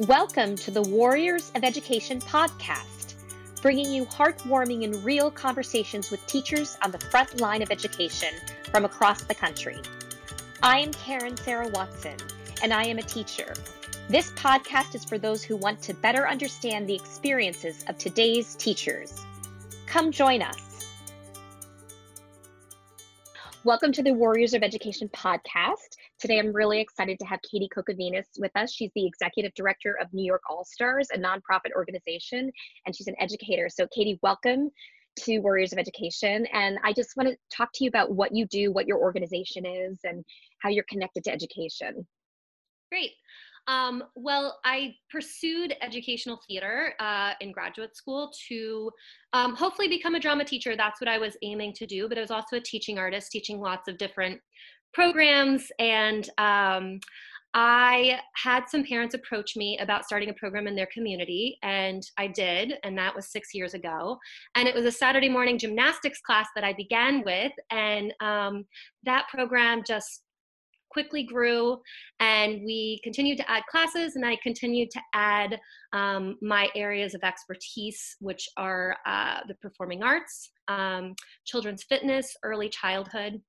Welcome to the Warriors of Education podcast, bringing you heartwarming and real conversations with teachers on the front line of education from across the country. I am Karen Sarah Watson, and I am a teacher. This podcast is for those who want to better understand the experiences of today's teachers. Come join us. Welcome to the Warriors of Education podcast. Today, I'm really excited to have Katie Kokovinas with us. She's the executive director of New York All Stars, a nonprofit organization, and she's an educator. So, Katie, welcome to Warriors of Education. And I just want to talk to you about what you do, what your organization is, and how you're connected to education. Great. Um, well, I pursued educational theater uh, in graduate school to um, hopefully become a drama teacher. That's what I was aiming to do, but I was also a teaching artist, teaching lots of different programs. And um, I had some parents approach me about starting a program in their community, and I did, and that was six years ago. And it was a Saturday morning gymnastics class that I began with, and um, that program just quickly grew and we continued to add classes and i continued to add um, my areas of expertise which are uh, the performing arts um, children's fitness early childhood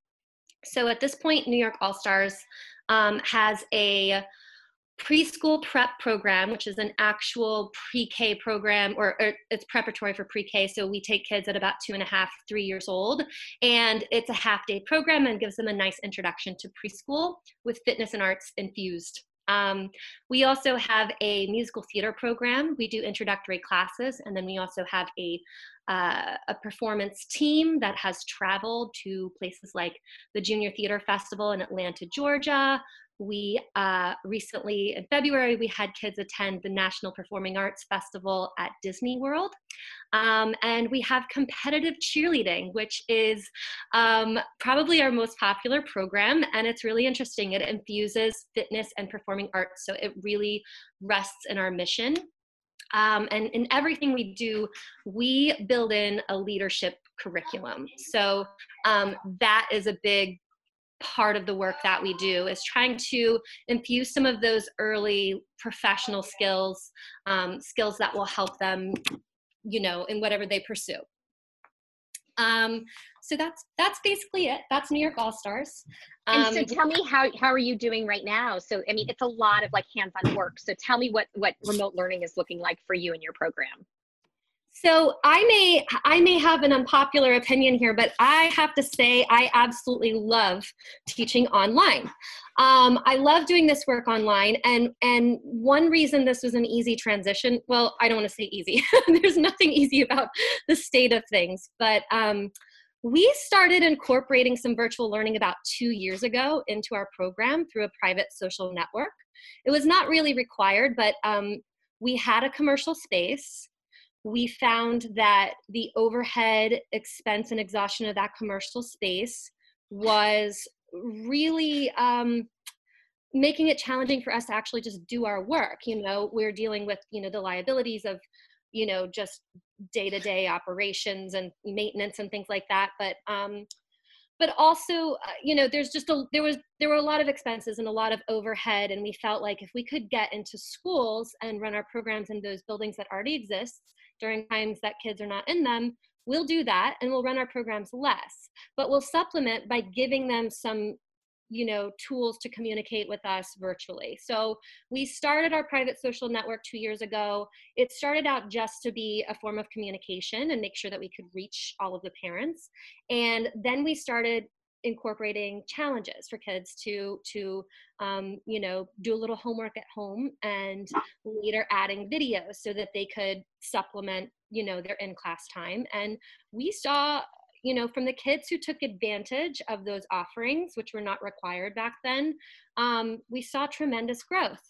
so at this point new york all stars um, has a preschool prep program, which is an actual pre-K program, or, or, it's preparatory for pre-K. So we take kids at about two and a half, three years old, and it's a half-day program and gives them a nice introduction to preschool with fitness and arts infused. Um, we also have a musical theater program. We do introductory classes, and then we also have a uh, a performance team that has traveled to places like the Junior Theater Festival in Atlanta, Georgia, we uh, recently in february we had kids attend the national performing arts festival at disney world. Um, and we have competitive cheerleading which is um, probably our most popular program and it's really interesting. It infuses fitness and performing arts so it really rests in our mission um, and in everything we do, we build in a leadership curriculum. So um, that is a big part of the work that we do is trying to infuse some of those early professional skills um, skills that will help them you know in whatever they pursue um, so that's that's basically it. That's new york all stars um, and so tell me how how are you doing right now? So i mean it's a lot of like hands-on work. So tell me what what remote learning is looking like for you and your program so I may I may have an unpopular opinion here, but I have to say I absolutely love teaching online. Um, I love doing this work online, and and one reason this was an easy transition. Well, I don't want to say easy. There's nothing easy about the state of things, but um, we started incorporating some virtual learning about two years ago into our program through a private social network. It was not really required, but um, we had a commercial space we found that the overhead expense and exhaustion of that commercial space was really um, making it challenging for us to actually just do our work you know? We're dealing with you know the liabilities of you know just day-to-day operations and maintenance and things like that but um but also uh, you know there's just a there was there were a lot of expenses and a lot of overhead and we felt like if we could get into schools and run our programs in those buildings that already exist during times that kids are not in them, we'll do that and we'll run our programs less. But we'll supplement by giving them some you know tools to communicate with us virtually. So we started our private social network two years ago. It started out just to be a form of communication and make sure that we could reach all of the parents. And then we started incorporating challenges for kids to to um, you know do a little homework at home and later adding videos so that they could supplement you know their in class time. And we saw you know from the kids who took advantage of those offerings which were not required back then um, we saw tremendous growth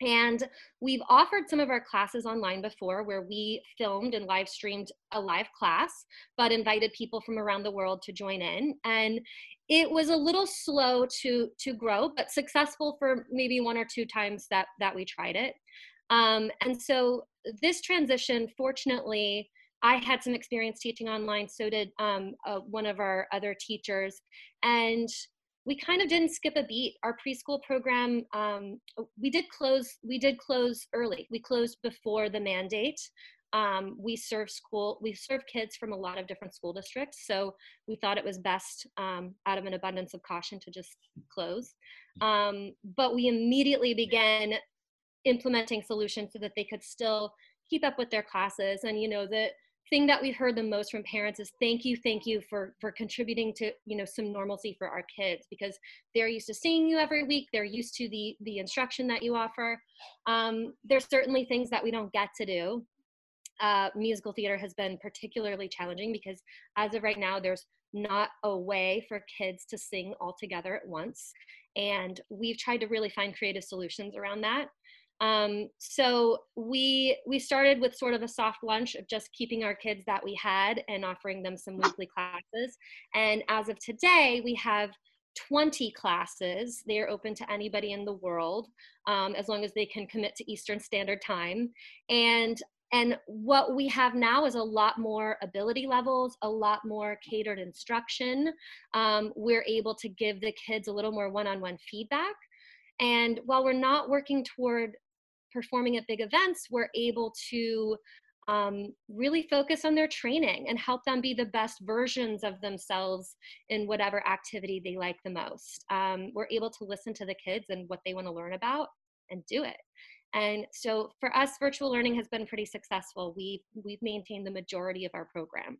and we've offered some of our classes online before where we filmed and live streamed a live class, but invited people from around the world to join in. And it was a little slow to, to grow, but successful for maybe one or two times that, that we tried it. Um, and so this transition, fortunately, I had some experience teaching online, so did um, uh, one of our other teachers. And we kind of didn't skip a beat. Our preschool program, um, we did close. We did close early. We closed before the mandate. Um, we serve school. We serve kids from a lot of different school districts, so we thought it was best, um, out of an abundance of caution, to just close. Um, but we immediately began implementing solutions so that they could still keep up with their classes. And you know the thing that we've heard the most from parents is thank you thank you for for contributing to you know some normalcy for our kids because they're used to seeing you every week they're used to the the instruction that you offer. Um, there's certainly things that we don't get to do. Uh, musical theater has been particularly challenging because as of right now there's not a way for kids to sing all together at once. And we've tried to really find creative solutions around that um, so we we started with sort of a soft lunch of just keeping our kids that we had and offering them some weekly classes. And as of today, we have 20 classes. They are open to anybody in the world um, as long as they can commit to Eastern Standard Time. And and what we have now is a lot more ability levels, a lot more catered instruction. Um, we're able to give the kids a little more one on one feedback. And while we're not working toward performing at big events were able to um, really focus on their training and help them be the best versions of themselves in whatever activity they like the most. Um, we're able to listen to the kids and what they want to learn about and do it. And so for us, virtual learning has been pretty successful. We, we've maintained the majority of our program.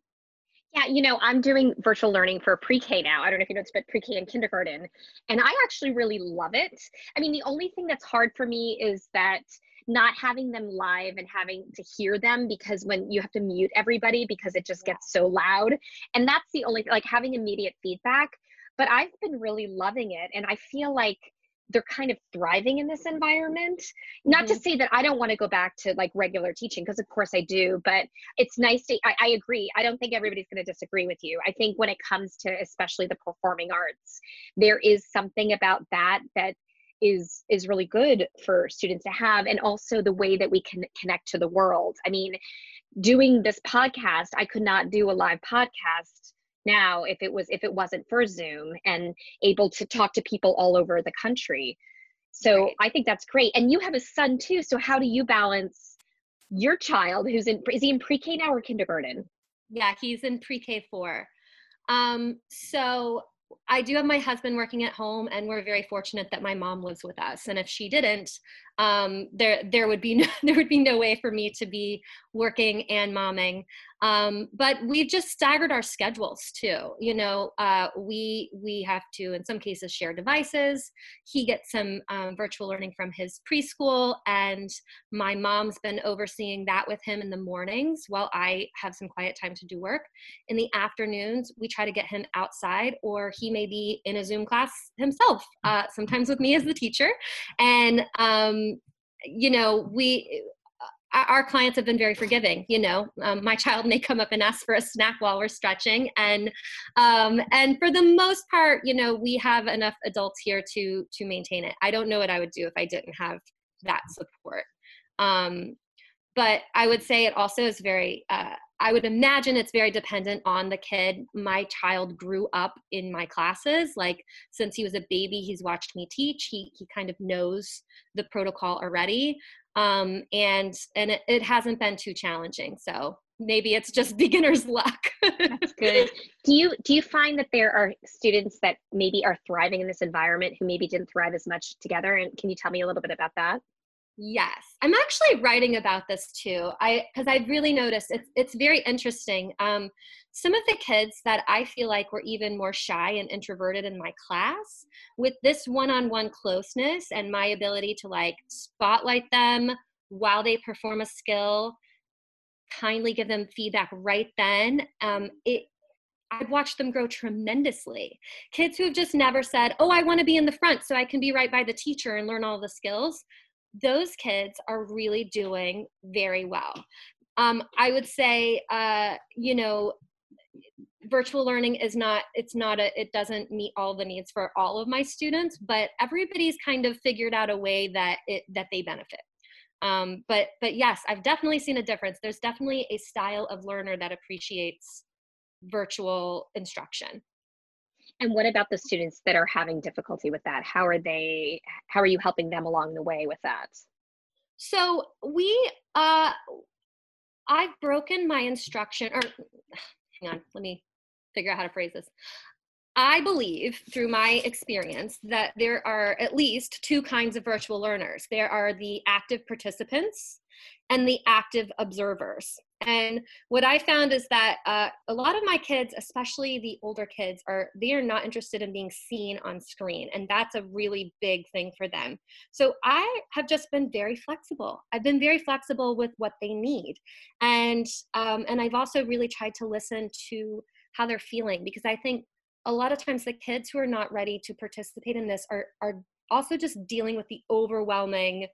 Yeah, you know, I'm doing virtual learning for pre-K now. I don't know if you know it's but pre-K and kindergarten. And I actually really love it. I mean, the only thing that's hard for me is that not having them live and having to hear them because when you have to mute everybody because it just gets so loud. And that's the only like having immediate feedback. But I've been really loving it. And I feel like they're kind of thriving in this environment. Not mm-hmm. to say that I don't want to go back to like regular teaching, because of course I do, but it's nice to, I, I agree. I don't think everybody's going to disagree with you. I think when it comes to especially the performing arts, there is something about that that is is really good for students to have and also the way that we can connect to the world i mean doing this podcast i could not do a live podcast now if it was if it wasn't for zoom and able to talk to people all over the country. So right. i think that's great. And you have a son too so how do you balance your child who's in is he in pre-k now or kindergarten? Yeah he's in pre-k 4 um so I do have my husband working at home, and we're very fortunate that my mom lives with us. And if she didn't, um, there there would be no, there would be no way for me to be working and momming. Um, but we've just staggered our schedules too. You know, uh, we we have to in some cases share devices. He gets some um, virtual learning from his preschool, and my mom's been overseeing that with him in the mornings while I have some quiet time to do work. In the afternoons, we try to get him outside, or he may be in a Zoom class himself. Uh, sometimes with me as the teacher, and um, you know, we our clients have been very forgiving you know. Um, my child may come up and ask for a snack while we're stretching. And um, and for the most part you know we have enough adults here to to maintain it. I don't know what i would do if i didn't have that support. Um, but i would say it also is very uh, I would imagine it's very dependent on the kid. My child grew up in my classes. Like since he was a baby, he's watched me teach. He he kind of knows the protocol already. Um, and and it, it hasn't been too challenging. So maybe it's just beginner's luck. That's good. Do you do you find that there are students that maybe are thriving in this environment who maybe didn't thrive as much together? And can you tell me a little bit about that? Yes, I'm actually writing about this too. I because I've really noticed it's it's very interesting. Um, some of the kids that I feel like were even more shy and introverted in my class, with this one-on-one closeness and my ability to like spotlight them while they perform a skill, kindly give them feedback right then. Um, it I've watched them grow tremendously. Kids who have just never said, Oh, I want to be in the front so I can be right by the teacher and learn all the skills those kids are really doing very well. Um, I would say, uh, you know, virtual learning is not it's not a it doesn't meet all the needs for all of my students but everybody's kind of figured out a way that it that they benefit. Um, but but yes i've definitely seen a difference. There's definitely a style of learner that appreciates virtual instruction And what about the students that are having difficulty with that? How are they, how are you helping them along the way with that? So we, uh, I've broken my instruction, or hang on, let me figure out how to phrase this. I believe through my experience that there are at least two kinds of virtual learners. There are the active participants and the active observers. And what I found is that uh, a lot of my kids, especially the older kids, are they are not interested in being seen on screen, and that's a really big thing for them. So I have just been very flexible. I've been very flexible with what they need, and um, and I've also really tried to listen to how they're feeling because I think a lot of times the kids who are not ready to participate in this are are also just dealing with the overwhelming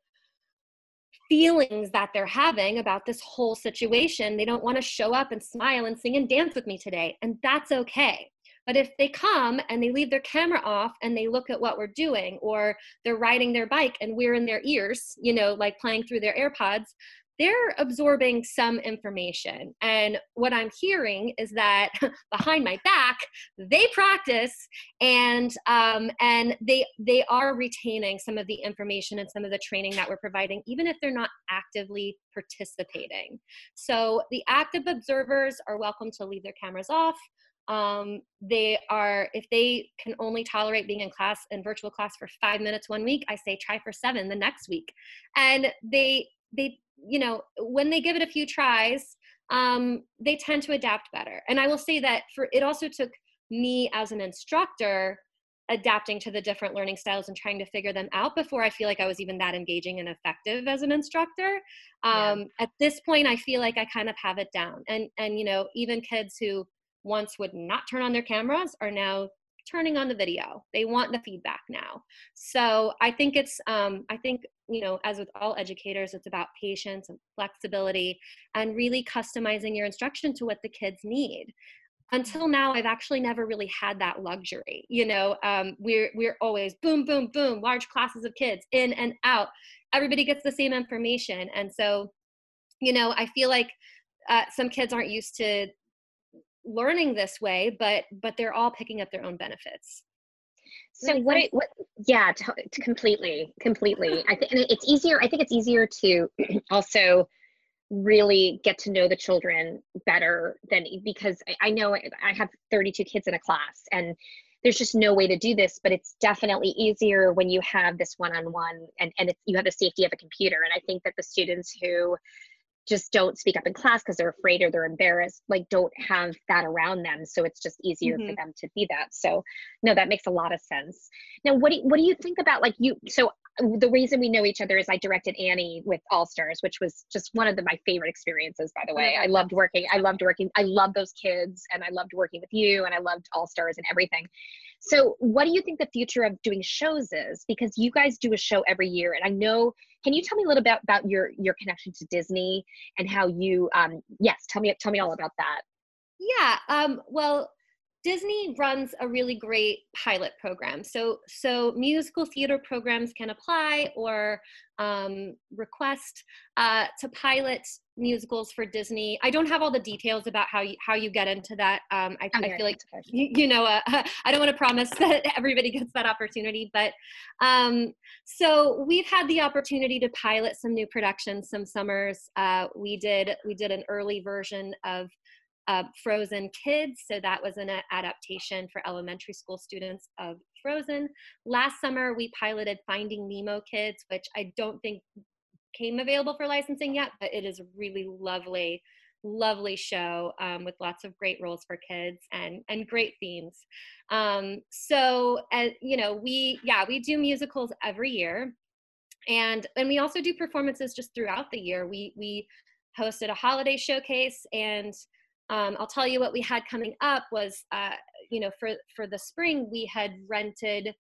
feelings that they're having about this whole situation. They don't want to show up and smile and sing and dance with me today, and that's okay. But if they come and they leave their camera off and they look at what we're doing, or they're riding their bike and we're in their ears, you know, like playing through their AirPods, they're absorbing some information. And what I'm hearing is that behind my back, they practice and um, and they they are retaining some of the information and some of the training that we're providing, even if they're not actively participating. So the active observers are welcome to leave their cameras off. Um, they are if they can only tolerate being in class in virtual class for five minutes one week i say try for seven the next week and they they you know, when they give it a few tries, um, they tend to adapt better. And I will say that for it also took me as an instructor adapting to the different learning styles and trying to figure them out before I feel like I was even that engaging and effective as an instructor. Um, yeah. At this point, I feel like I kind of have it down. And and you know, even kids who once would not turn on their cameras are now turning on the video. They want the feedback now. So I think it's, um, I think, you know, as with all educators, it's about patience and flexibility and really customizing your instruction to what the kids need. Until now, I've actually never really had that luxury. You know, um, we're we're always boom, boom, boom, large classes of kids in and out. Everybody gets the same information, and so, you know, I feel like uh, some kids aren't used to learning this way but but they're all picking up their own benefits. So really what, it, what yeah to, to completely completely. I think it's easier i think it's easier to also really get to know the children better than because I, I know i have 32 kids in a class and there's just no way to do this but it's definitely easier when you have this one-on-one and and you have the safety of a computer and i think that the students who just don't speak up in class because they're afraid or they're embarrassed like don't have that around them so it's just easier mm-hmm. for them to be that so no that makes a lot of sense now what do you, what do you think about like you so the reason we know each other is I directed Annie with All Stars, which was just one of the, my favorite experiences, by the way. I loved working. I loved working. I loved those kids and I loved working with you and I loved All Stars and everything. So, what do you think the future of doing shows is? Because you guys do a show every year, and I know. Can you tell me a little bit about your your connection to Disney and how you? Um, yes, tell me tell me all about that. Yeah. Um, well, Disney runs a really great pilot program. So, so musical theater programs can apply or um, request uh, to pilot musicals for Disney. I don't have all the details about how you, how you get into that. Um, I, okay, I, feel like you, you know uh, I don't want to promise that everybody gets that opportunity, but um, so we've had the opportunity to pilot some new productions some summers. Uh, we did we did an early version of uh, Frozen Kids. So that was an adaptation for elementary school students of Frozen. Last summer, we piloted Finding Nemo Kids, which I don't think came available for licensing yet, but it is a really lovely, lovely show um, with lots of great roles for kids and and great themes. Um, so, uh, you know, we yeah we do musicals every year, and and we also do performances just throughout the year. We we hosted a holiday showcase and um, I'll tell you what we had coming up was, uh, you know, for for the spring we had rented,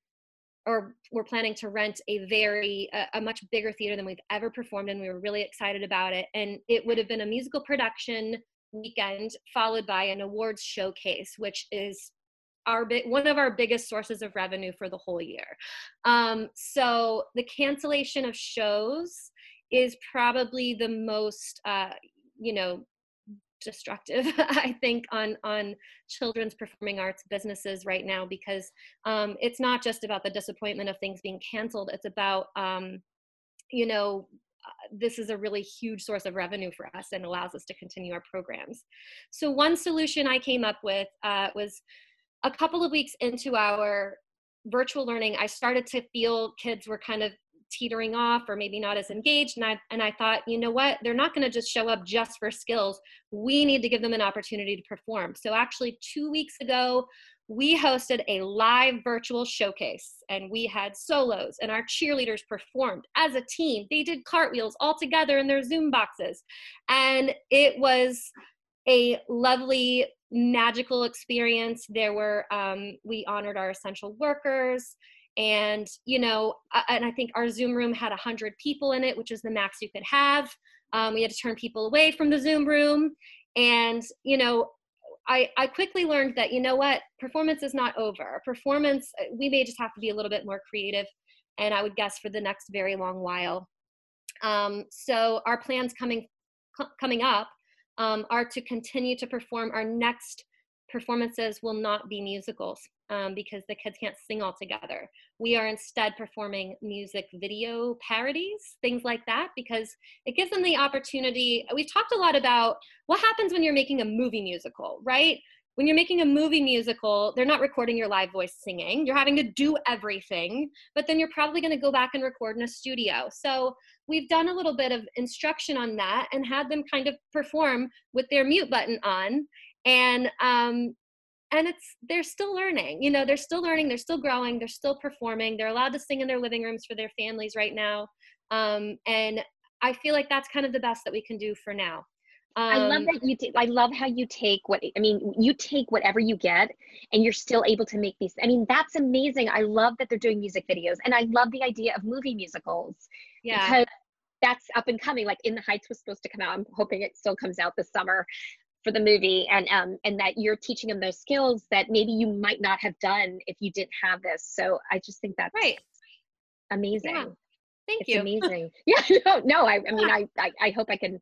or we're planning to rent a very a, much bigger theater than we've ever performed in. We were really excited about it, and it would have been a musical production weekend followed by an awards showcase, which is our one of our biggest sources of revenue for the whole year. Um, so the cancellation of shows is probably the most, uh, you know, destructive i think on on children's performing arts businesses right now because um, it's not just about the disappointment of things being canceled. It's about um, you know uh, this is a really huge source of revenue for us and allows us to continue our programs. So one solution i came up with uh, was a couple of weeks into our virtual learning i started to feel kids were kind of teetering off or maybe not as engaged and I and I thought, you know what? They're not going to just show up just for skills. We need to give them an opportunity to perform. So actually 2 weeks ago, we hosted a live virtual showcase and we had solos and our cheerleaders performed as a team. They did cartwheels all together in their Zoom boxes. And it was a lovely magical experience. There were, um, we honored our essential workers and you know and i think our zoom room had 100 people in it which is the max you could have. Um, we had to turn people away from the zoom room. And you know I, I quickly learned that you know what? Performance is not over. Performance uh, we may just have to be a little bit more creative and i would guess for the next very long while. Um, so our plans coming coming up um, are to continue to perform. Our next performances will not be musicals um, because the kids can't sing all together. We are instead performing music video parodies, things like that, because it gives them the opportunity. We've talked a lot about what happens when you're making a movie musical, right? When you're making a movie musical, they're not recording your live voice singing. You're having to do everything, but then you're probably going to go back and record in a studio. So we've done a little bit of instruction on that and had them kind of perform with their mute button on and um, and it's they're still learning you know they're still learning they're still growing they're still performing they're allowed to sing in their living rooms for their families right now um, and i feel like that's kind of the best that we can do for now um, I love um, that you. T- I love how you take what I mean. You take whatever you get, and you're still able to make these. I mean, that's amazing. I love that they're doing music videos, and I love the idea of movie musicals. Yeah. Because that's up and coming. Like In the Heights was supposed to come out. I'm hoping it still comes out this summer for the movie and um and that you're teaching them those skills that maybe you might not have done if you didn't have this. So i just think that's right. amazing. Yeah. thank it's you. amazing. Yeah no no i, I mean I, I, I hope i can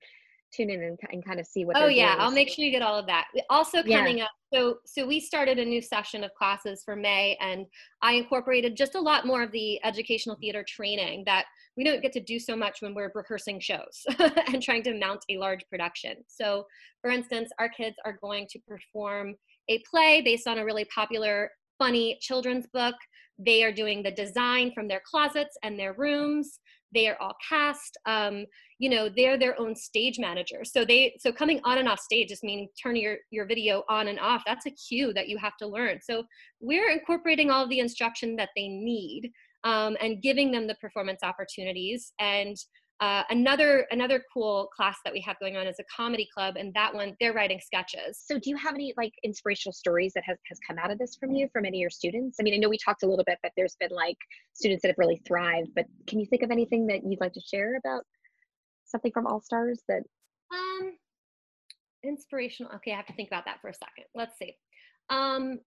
tune in and, and kind of see what oh yeah i'll make sure you get all of that. Also coming yeah. up so so we started a new session of classes for may and i incorporated just a lot more of the educational theater training that we don't get to do so much when we're rehearsing shows and trying to mount a large production. So for instance our kids are going to perform a play based on a really popular funny children's book. They are doing the design from their closets and their rooms they are all cast um, you know they're their own stage manager. So they so coming on and off stage just meaning turning your your video on and off. That's a cue that you have to learn. So we're incorporating all the instruction that they need um, and giving them the performance opportunities. And uh, another another cool class that we have going on is a comedy club and that one they're writing sketches. So do you have any like inspirational stories that has, has come out of this from you from any of your students? I mean i know we talked a little bit but there's been like students that have really thrived but can you think of anything that you'd like to share about something from all stars that um inspirational okay i have to think about that for a second. Let's see. Um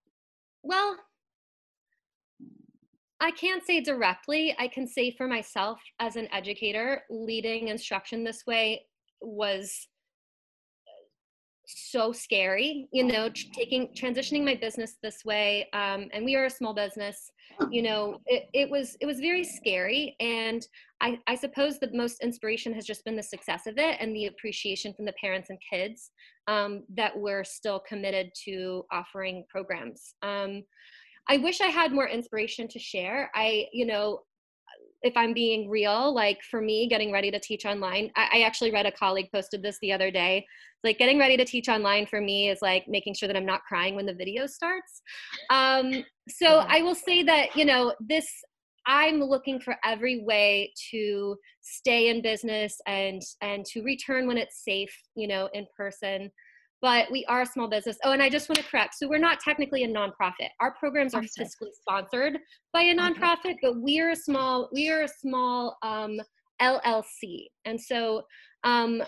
well I can't say directly. I can say for myself as an educator, leading instruction this way was so scary you know taking transitioning my business this way um, and we are a small business you know it, it was it was very scary and I, I suppose the most inspiration has just been the success of it and the appreciation from the parents and kids um, that we're still committed to offering programs um, I wish I had more inspiration to share. I, you know, if I'm being real, like for me, getting ready to teach online, I, I, actually read a colleague posted this the other day. Like getting ready to teach online for me is like making sure that I'm not crying when the video starts. Um, so I will say that, you know, this, I'm looking for every way to stay in business and and to return when it's safe, you know, in person but we are a small business. Oh, and I just want to correct. So we're not technically a nonprofit. Our programs are fiscally sponsored by a nonprofit, but we are a small we are a small um, LLC. And so um,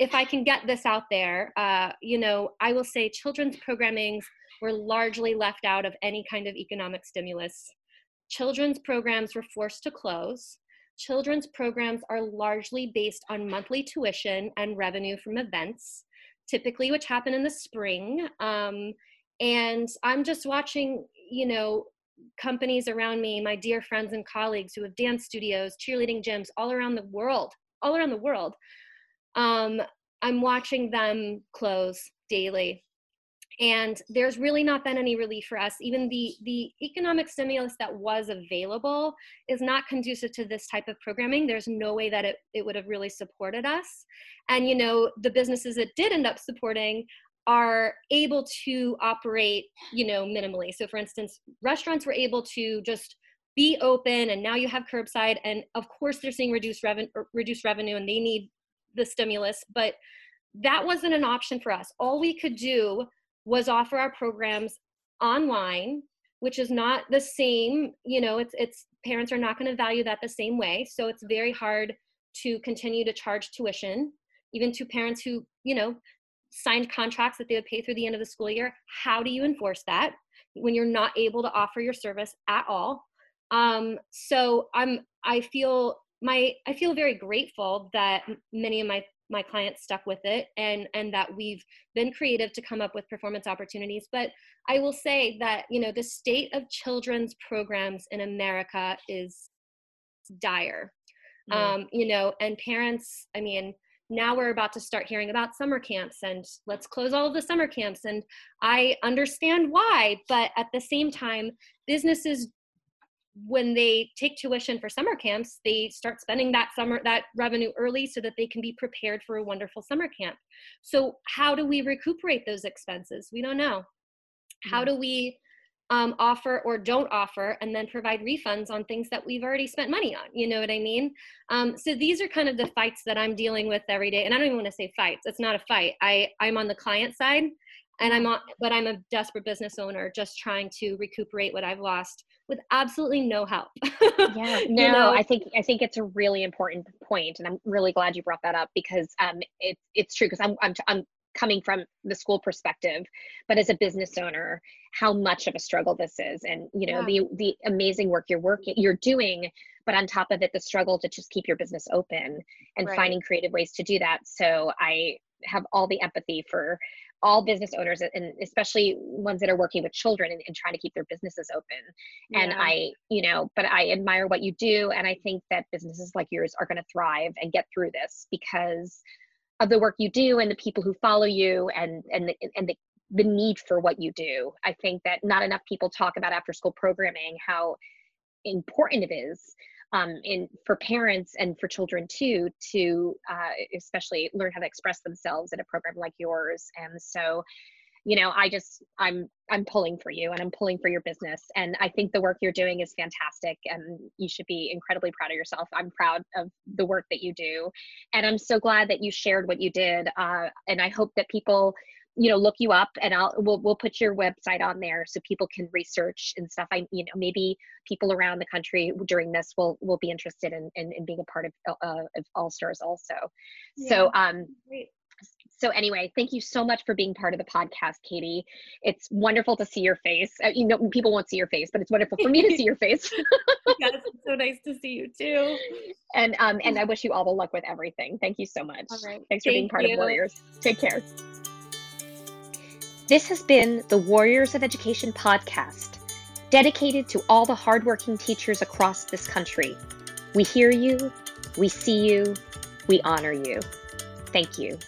if I can get this out there, uh, you know, I will say children's programmings were largely left out of any kind of economic stimulus. Children's programs were forced to close. Children's programs are largely based on monthly tuition and revenue from events typically, which happen in the spring. Um, and I'm just watching, you know, companies around me, my dear friends and colleagues who have dance studios, cheerleading gyms all around the world, all around the world. Um, I'm watching them close daily and there's really not been any relief for us. Even the the economic stimulus that was available is not conducive to this type of programming. There's no way that it, it would have really supported us. And you know the businesses that did end up supporting are able to operate you know minimally. So for instance restaurants were able to just be open and now you have curbside and of course they're seeing reduced revenue reduced revenue and they need the stimulus. But that wasn't an option for us. All we could do was offer our programs online which is not the same you know it's it's parents are not going to value that the same way. So it's very hard to continue to charge tuition even to parents who you know signed contracts that they would pay through the end of the school year. How do you enforce that when you're not able to offer your service at all? Um, so i'm i feel my i feel very grateful that many of my my clients stuck with it and and that we've been creative to come up with performance opportunities. But i will say that you know the state of children's programs in america is dire. Mm. um, you know and parents i mean now we're about to start hearing about summer camps and let's close all of the summer camps. And i understand why but at the same time businesses when they take tuition for summer camps, they start spending that summer that revenue early so that they can be prepared for a wonderful summer camp. So how do we recuperate those expenses? We don't know. How mm. do we um, offer or don't offer and then provide refunds on things that we've already spent money on you know what i mean um, so these are kind of the fights that i'm dealing with every day and i don't even want to say fights it's not a fight i i'm on the client side and i'm on but i'm a desperate business owner just trying to recuperate what i've lost with absolutely no help. yeah, no, you know? I think I think it's a really important point, and I'm really glad you brought that up because um, it's it's true because I'm I'm I'm coming from the school perspective, but as a business owner, how much of a struggle this is, and you know yeah. the the amazing work you're working you're doing, but on top of it, the struggle to just keep your business open and right. finding creative ways to do that. So I have all the empathy for all business owners and especially ones that are working with children and, and trying to keep their businesses open yeah. and i you know but i admire what you do and i think that businesses like yours are going to thrive and get through this because of the work you do and the people who follow you and and the, and the the need for what you do i think that not enough people talk about after school programming how important it is um, in for parents and for children too to uh, especially learn how to express themselves in a program like yours. And so you know i just i'm i'm pulling for you and i'm pulling for your business. And i think the work you're doing is fantastic and you should be incredibly proud of yourself. I'm proud of the work that you do. And i'm so glad that you shared what you did uh, and i hope that people you know look you up and i'll we'll, we'll put your website on there so people can research and stuff. I you know maybe people around the country during this will will be interested in in, in being a part of uh, of all stars also. Yeah. so um Great. so anyway thank you so much for being part of the podcast katie. It's wonderful to see your face. Uh, you know people won't see your face but it's wonderful for me to see your face. Yes it's so nice to see you too. And um and i wish you all the luck with everything. Thank you so much. All right. thanks for being part you. of warriors. Take care this has been the Warriors of Education podcast, dedicated to all the hardworking teachers across this country. We hear you, we see you, we honor you. Thank you.